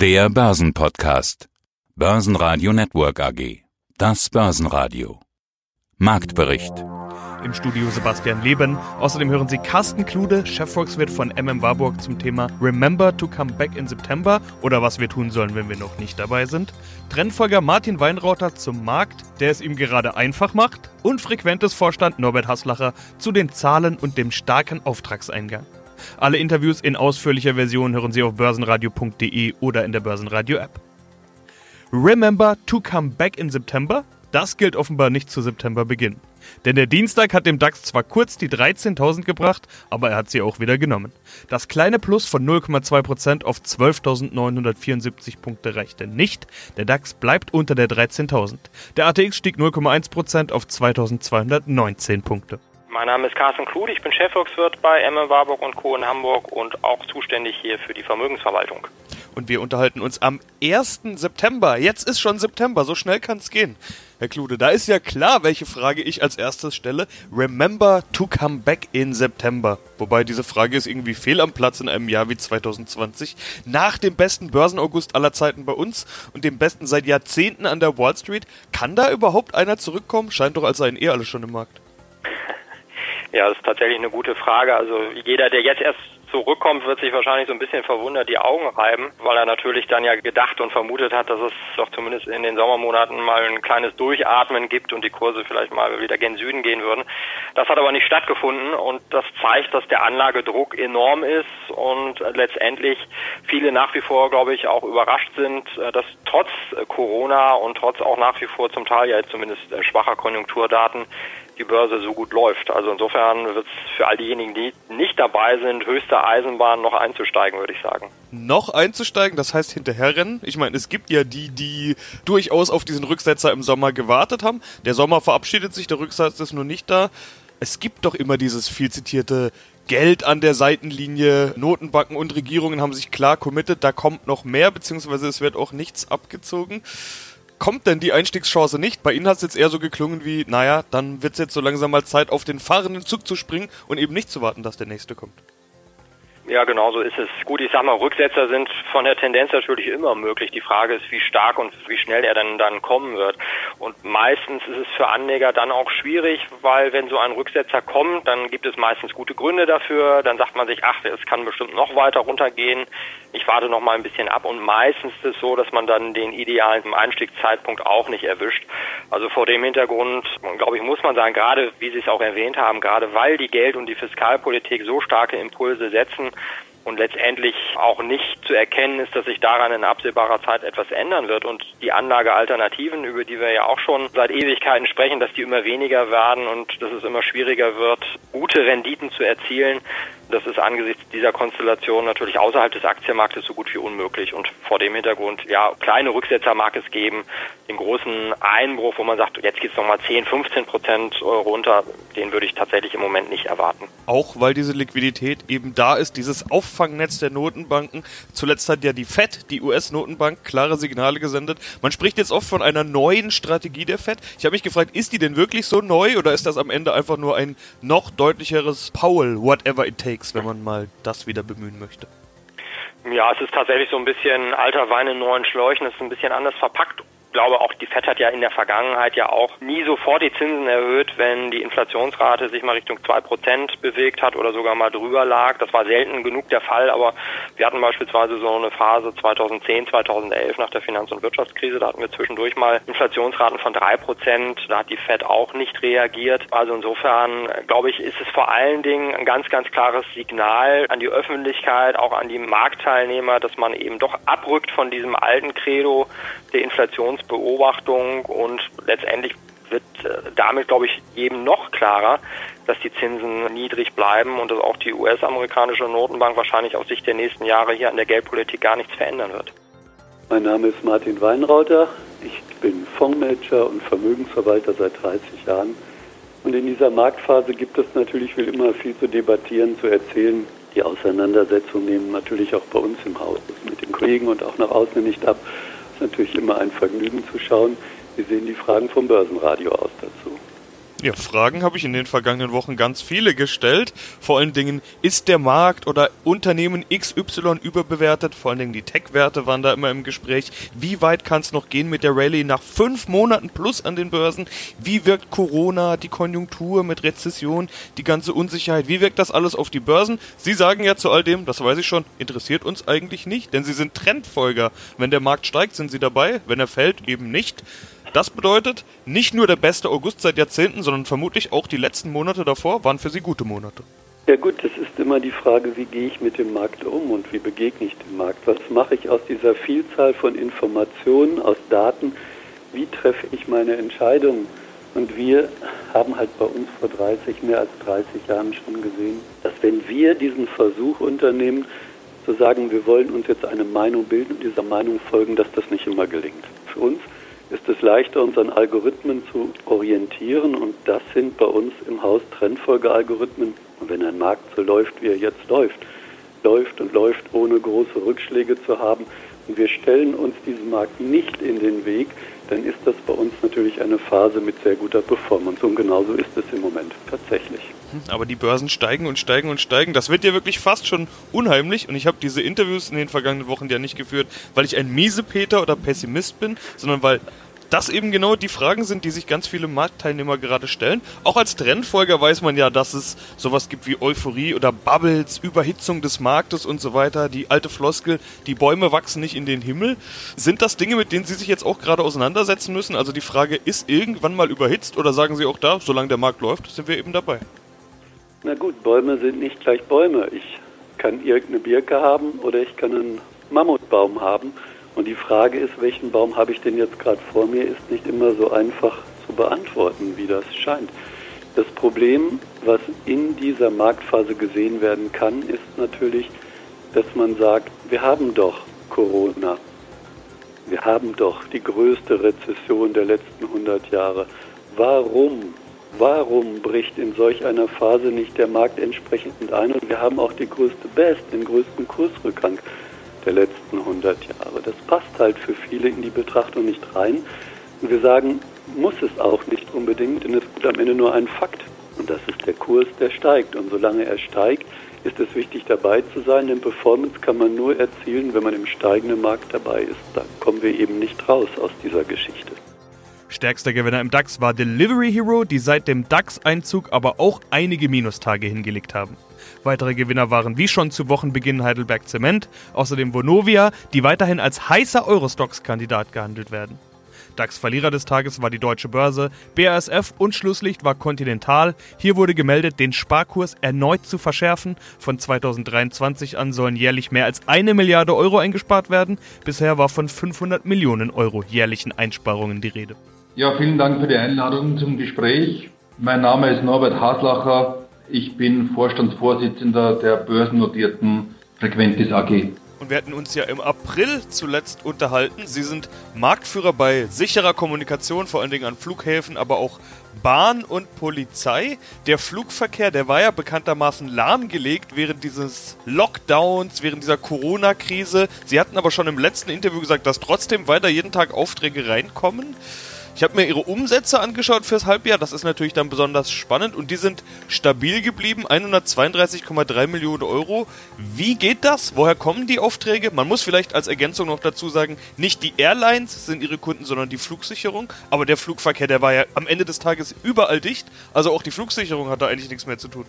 Der Börsenpodcast. Börsenradio Network AG. Das Börsenradio. Marktbericht. Im Studio Sebastian Leben. Außerdem hören Sie Carsten Klude, Chefvolkswirt von MM Warburg zum Thema Remember to come back in September oder was wir tun sollen, wenn wir noch nicht dabei sind. Trendfolger Martin Weinrauter zum Markt, der es ihm gerade einfach macht. Und frequentes Vorstand Norbert Haslacher zu den Zahlen und dem starken Auftragseingang. Alle Interviews in ausführlicher Version hören Sie auf börsenradio.de oder in der Börsenradio-App. Remember to come back in September? Das gilt offenbar nicht zu Septemberbeginn. Denn der Dienstag hat dem DAX zwar kurz die 13.000 gebracht, aber er hat sie auch wieder genommen. Das kleine Plus von 0,2% auf 12.974 Punkte reichte nicht. Der DAX bleibt unter der 13.000. Der ATX stieg 0,1% auf 2.219 Punkte. Mein Name ist Carsten Klude, ich bin Chefvolkswirt bei Emme Warburg und Co. in Hamburg und auch zuständig hier für die Vermögensverwaltung. Und wir unterhalten uns am 1. September. Jetzt ist schon September, so schnell kann es gehen. Herr Klude, da ist ja klar, welche Frage ich als erstes stelle. Remember to come back in September. Wobei diese Frage ist irgendwie fehl am Platz in einem Jahr wie 2020. Nach dem besten Börsenaugust aller Zeiten bei uns und dem besten seit Jahrzehnten an der Wall Street. Kann da überhaupt einer zurückkommen? Scheint doch, als seien eh alle schon im Markt. Ja, das ist tatsächlich eine gute Frage. Also jeder, der jetzt erst zurückkommt, wird sich wahrscheinlich so ein bisschen verwundert die Augen reiben, weil er natürlich dann ja gedacht und vermutet hat, dass es doch zumindest in den Sommermonaten mal ein kleines Durchatmen gibt und die Kurse vielleicht mal wieder gen Süden gehen würden. Das hat aber nicht stattgefunden und das zeigt, dass der Anlagedruck enorm ist und letztendlich viele nach wie vor, glaube ich, auch überrascht sind, dass trotz Corona und trotz auch nach wie vor zum Teil ja jetzt zumindest schwacher Konjunkturdaten die Börse so gut läuft. Also insofern wird es für all diejenigen, die nicht dabei sind, höchste Eisenbahn noch einzusteigen, würde ich sagen. Noch einzusteigen, das heißt hinterherrennen. Ich meine, es gibt ja die, die durchaus auf diesen Rücksetzer im Sommer gewartet haben. Der Sommer verabschiedet sich, der Rücksetzer ist nur nicht da. Es gibt doch immer dieses viel zitierte Geld an der Seitenlinie. Notenbanken und Regierungen haben sich klar committed, da kommt noch mehr, beziehungsweise es wird auch nichts abgezogen kommt denn die Einstiegschance nicht? Bei Ihnen hat es jetzt eher so geklungen wie, naja, dann wird es jetzt so langsam mal Zeit, auf den fahrenden Zug zu springen und eben nicht zu warten, dass der nächste kommt. Ja, genau so ist es. Gut, ich sag mal, Rücksetzer sind von der Tendenz natürlich immer möglich. Die Frage ist, wie stark und wie schnell er dann, dann kommen wird. Und meistens ist es für Anleger dann auch schwierig, weil wenn so ein Rücksetzer kommt, dann gibt es meistens gute Gründe dafür. Dann sagt man sich, ach, es kann bestimmt noch weiter runtergehen. Ich warte noch mal ein bisschen ab. Und meistens ist es so, dass man dann den idealen Einstiegszeitpunkt auch nicht erwischt. Also vor dem Hintergrund, glaube ich, muss man sagen, gerade wie Sie es auch erwähnt haben, gerade weil die Geld- und die Fiskalpolitik so starke Impulse setzen, und letztendlich auch nicht zu erkennen ist, dass sich daran in absehbarer Zeit etwas ändern wird. Und die Anlagealternativen, über die wir ja auch schon seit Ewigkeiten sprechen, dass die immer weniger werden und dass es immer schwieriger wird, gute Renditen zu erzielen, das ist angesichts dieser Konstellation natürlich außerhalb des Aktienmarktes so gut wie unmöglich. Und vor dem Hintergrund, ja, kleine Rücksetzer mag es geben. Den großen Einbruch, wo man sagt, jetzt geht es nochmal 10, 15 Prozent runter, den würde ich tatsächlich im Moment nicht erwarten. Auch weil diese Liquidität eben da ist, dieses Auffangnetz der Notenbanken. Zuletzt hat ja die FED, die US-Notenbank, klare Signale gesendet. Man spricht jetzt oft von einer neuen Strategie der FED. Ich habe mich gefragt, ist die denn wirklich so neu oder ist das am Ende einfach nur ein noch deutlicheres Powell, whatever it takes? Netflix, wenn man mal das wieder bemühen möchte. Ja, es ist tatsächlich so ein bisschen alter Wein in neuen Schläuchen. Es ist ein bisschen anders verpackt glaube auch, die FED hat ja in der Vergangenheit ja auch nie sofort die Zinsen erhöht, wenn die Inflationsrate sich mal Richtung zwei Prozent bewegt hat oder sogar mal drüber lag. Das war selten genug der Fall, aber wir hatten beispielsweise so eine Phase 2010, 2011 nach der Finanz- und Wirtschaftskrise, da hatten wir zwischendurch mal Inflationsraten von drei Prozent. Da hat die FED auch nicht reagiert. Also insofern, glaube ich, ist es vor allen Dingen ein ganz, ganz klares Signal an die Öffentlichkeit, auch an die Marktteilnehmer, dass man eben doch abrückt von diesem alten Credo der Inflations Inflationsbeobachtung und letztendlich wird äh, damit, glaube ich, jedem noch klarer, dass die Zinsen niedrig bleiben und dass auch die US-amerikanische Notenbank wahrscheinlich aus Sicht der nächsten Jahre hier an der Geldpolitik gar nichts verändern wird. Mein Name ist Martin Weinrauter. Ich bin Fondsmanager und Vermögensverwalter seit 30 Jahren. Und in dieser Marktphase gibt es natürlich wie immer viel zu debattieren, zu erzählen. Die Auseinandersetzungen nehmen natürlich auch bei uns im Haus mit den Kollegen und auch nach außen nicht ab natürlich immer ein Vergnügen zu schauen. Wie sehen die Fragen vom Börsenradio aus dazu? Ja, Fragen habe ich in den vergangenen Wochen ganz viele gestellt. Vor allen Dingen, ist der Markt oder Unternehmen XY überbewertet? Vor allen Dingen die Tech-Werte waren da immer im Gespräch. Wie weit kann es noch gehen mit der Rallye nach fünf Monaten plus an den Börsen? Wie wirkt Corona, die Konjunktur mit Rezession, die ganze Unsicherheit? Wie wirkt das alles auf die Börsen? Sie sagen ja zu all dem, das weiß ich schon, interessiert uns eigentlich nicht, denn Sie sind Trendfolger. Wenn der Markt steigt, sind Sie dabei. Wenn er fällt, eben nicht. Das bedeutet, nicht nur der beste August seit Jahrzehnten, sondern vermutlich auch die letzten Monate davor waren für Sie gute Monate. Ja gut, das ist immer die Frage, wie gehe ich mit dem Markt um und wie begegne ich dem Markt? Was mache ich aus dieser Vielzahl von Informationen, aus Daten? Wie treffe ich meine Entscheidungen? Und wir haben halt bei uns vor 30, mehr als 30 Jahren schon gesehen, dass wenn wir diesen Versuch unternehmen, zu sagen, wir wollen uns jetzt eine Meinung bilden und dieser Meinung folgen, dass das nicht immer gelingt. Für uns ist es leichter, uns an Algorithmen zu orientieren und das sind bei uns im Haus Trendfolgealgorithmen. Und wenn ein Markt so läuft, wie er jetzt läuft, läuft und läuft, ohne große Rückschläge zu haben, und wir stellen uns diesem Markt nicht in den Weg, dann ist das bei uns natürlich eine Phase mit sehr guter Performance. Und genauso ist es im Moment tatsächlich. Aber die Börsen steigen und steigen und steigen. Das wird ja wirklich fast schon unheimlich. Und ich habe diese Interviews in den vergangenen Wochen ja nicht geführt, weil ich ein Miesepeter oder Pessimist bin, sondern weil das eben genau die Fragen sind, die sich ganz viele Marktteilnehmer gerade stellen. Auch als Trendfolger weiß man ja, dass es sowas gibt wie Euphorie oder Bubbles, Überhitzung des Marktes und so weiter. Die alte Floskel, die Bäume wachsen nicht in den Himmel. Sind das Dinge, mit denen Sie sich jetzt auch gerade auseinandersetzen müssen? Also die Frage, ist irgendwann mal überhitzt oder sagen Sie auch da, solange der Markt läuft, sind wir eben dabei? Na gut, Bäume sind nicht gleich Bäume. Ich kann irgendeine Birke haben oder ich kann einen Mammutbaum haben. Und die Frage ist, welchen Baum habe ich denn jetzt gerade vor mir, ist nicht immer so einfach zu beantworten, wie das scheint. Das Problem, was in dieser Marktphase gesehen werden kann, ist natürlich, dass man sagt, wir haben doch Corona. Wir haben doch die größte Rezession der letzten 100 Jahre. Warum, warum bricht in solch einer Phase nicht der Markt entsprechend ein? Und wir haben auch die größte Best, den größten Kursrückgang der letzten 100 Jahre. Das passt halt für viele in die Betrachtung nicht rein. Und wir sagen, muss es auch nicht unbedingt, denn es gibt am Ende nur einen Fakt. Und das ist der Kurs, der steigt. Und solange er steigt, ist es wichtig dabei zu sein, denn Performance kann man nur erzielen, wenn man im steigenden Markt dabei ist. Da kommen wir eben nicht raus aus dieser Geschichte. Stärkster Gewinner im DAX war Delivery Hero, die seit dem DAX-Einzug aber auch einige Minustage hingelegt haben. Weitere Gewinner waren wie schon zu Wochenbeginn Heidelberg Zement, außerdem Vonovia, die weiterhin als heißer Eurostox-Kandidat gehandelt werden. DAX-Verlierer des Tages war die Deutsche Börse, BASF und Schlusslicht war Continental. Hier wurde gemeldet, den Sparkurs erneut zu verschärfen. Von 2023 an sollen jährlich mehr als eine Milliarde Euro eingespart werden. Bisher war von 500 Millionen Euro jährlichen Einsparungen die Rede. Ja, vielen Dank für die Einladung zum Gespräch. Mein Name ist Norbert Haslacher. Ich bin Vorstandsvorsitzender der börsennotierten Frequentis AG. Und wir hatten uns ja im April zuletzt unterhalten. Sie sind Marktführer bei sicherer Kommunikation, vor allen Dingen an Flughäfen, aber auch Bahn und Polizei. Der Flugverkehr, der war ja bekanntermaßen lahmgelegt während dieses Lockdowns, während dieser Corona-Krise. Sie hatten aber schon im letzten Interview gesagt, dass trotzdem weiter jeden Tag Aufträge reinkommen. Ich habe mir ihre Umsätze angeschaut fürs Halbjahr, das ist natürlich dann besonders spannend und die sind stabil geblieben, 132,3 Millionen Euro. Wie geht das? Woher kommen die Aufträge? Man muss vielleicht als Ergänzung noch dazu sagen, nicht die Airlines sind ihre Kunden, sondern die Flugsicherung. Aber der Flugverkehr, der war ja am Ende des Tages überall dicht, also auch die Flugsicherung hat da eigentlich nichts mehr zu tun.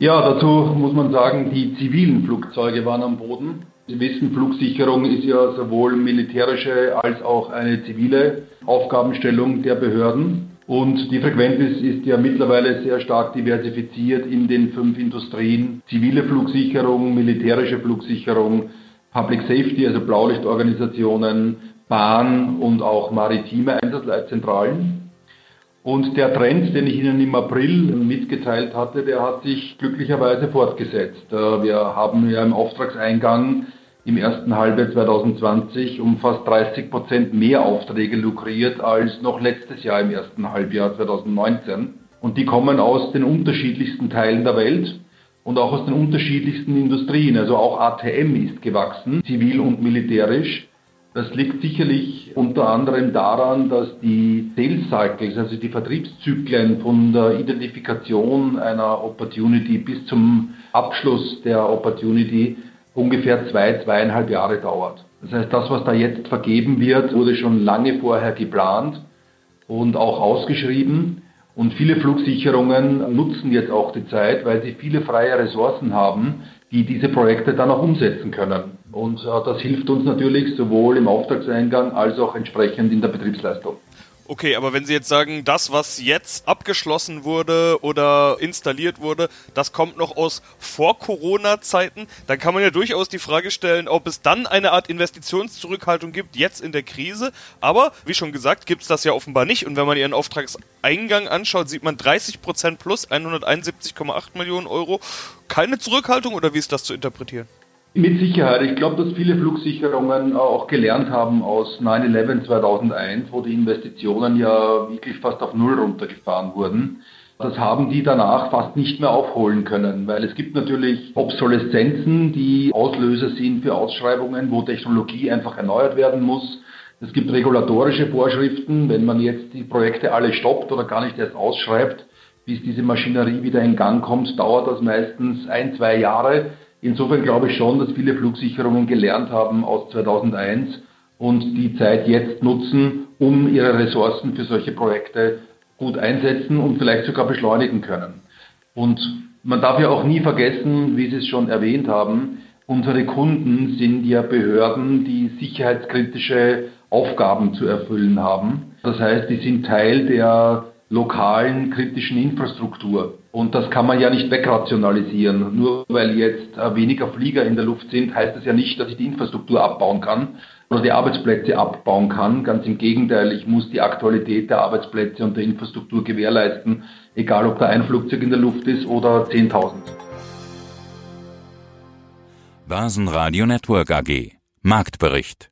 Ja, dazu muss man sagen, die zivilen Flugzeuge waren am Boden. Sie wissen, Flugsicherung ist ja sowohl militärische als auch eine zivile Aufgabenstellung der Behörden. Und die Frequentis ist ja mittlerweile sehr stark diversifiziert in den fünf Industrien. Zivile Flugsicherung, militärische Flugsicherung, Public Safety, also Blaulichtorganisationen, Bahn und auch maritime Einsatzleitzentralen. Und der Trend, den ich Ihnen im April mitgeteilt hatte, der hat sich glücklicherweise fortgesetzt. Äh, wir haben ja im Auftragseingang im ersten Halbjahr 2020 um fast 30 Prozent mehr Aufträge lukriert als noch letztes Jahr im ersten Halbjahr 2019. Und die kommen aus den unterschiedlichsten Teilen der Welt und auch aus den unterschiedlichsten Industrien. Also auch ATM ist gewachsen, zivil und militärisch. Das liegt sicherlich unter anderem daran, dass die Sales Cycles, also die Vertriebszyklen von der Identifikation einer Opportunity bis zum Abschluss der Opportunity ungefähr zwei, zweieinhalb Jahre dauert. Das heißt, das, was da jetzt vergeben wird, wurde schon lange vorher geplant und auch ausgeschrieben. Und viele Flugsicherungen nutzen jetzt auch die Zeit, weil sie viele freie Ressourcen haben, die diese Projekte dann auch umsetzen können. Und äh, das hilft uns natürlich sowohl im Auftragseingang als auch entsprechend in der Betriebsleistung. Okay, aber wenn Sie jetzt sagen, das, was jetzt abgeschlossen wurde oder installiert wurde, das kommt noch aus Vor-Corona-Zeiten, dann kann man ja durchaus die Frage stellen, ob es dann eine Art Investitionszurückhaltung gibt, jetzt in der Krise. Aber, wie schon gesagt, gibt es das ja offenbar nicht. Und wenn man Ihren Auftragseingang anschaut, sieht man 30% plus 171,8 Millionen Euro. Keine Zurückhaltung oder wie ist das zu interpretieren? Mit Sicherheit. Ich glaube, dass viele Flugsicherungen auch gelernt haben aus 9-11 2001, wo die Investitionen ja wirklich fast auf Null runtergefahren wurden. Das haben die danach fast nicht mehr aufholen können, weil es gibt natürlich Obsoleszenzen, die Auslöser sind für Ausschreibungen, wo Technologie einfach erneuert werden muss. Es gibt regulatorische Vorschriften, wenn man jetzt die Projekte alle stoppt oder gar nicht erst ausschreibt, bis diese Maschinerie wieder in Gang kommt, dauert das meistens ein, zwei Jahre. Insofern glaube ich schon, dass viele Flugsicherungen gelernt haben aus 2001 und die Zeit jetzt nutzen, um ihre Ressourcen für solche Projekte gut einsetzen und vielleicht sogar beschleunigen können. Und man darf ja auch nie vergessen, wie Sie es schon erwähnt haben, unsere Kunden sind ja Behörden, die sicherheitskritische Aufgaben zu erfüllen haben. Das heißt, die sind Teil der lokalen kritischen Infrastruktur. Und das kann man ja nicht wegrationalisieren. Nur weil jetzt äh, weniger Flieger in der Luft sind, heißt das ja nicht, dass ich die Infrastruktur abbauen kann oder die Arbeitsplätze abbauen kann. Ganz im Gegenteil, ich muss die Aktualität der Arbeitsplätze und der Infrastruktur gewährleisten, egal ob da ein Flugzeug in der Luft ist oder 10.000. Basen Radio Network AG Marktbericht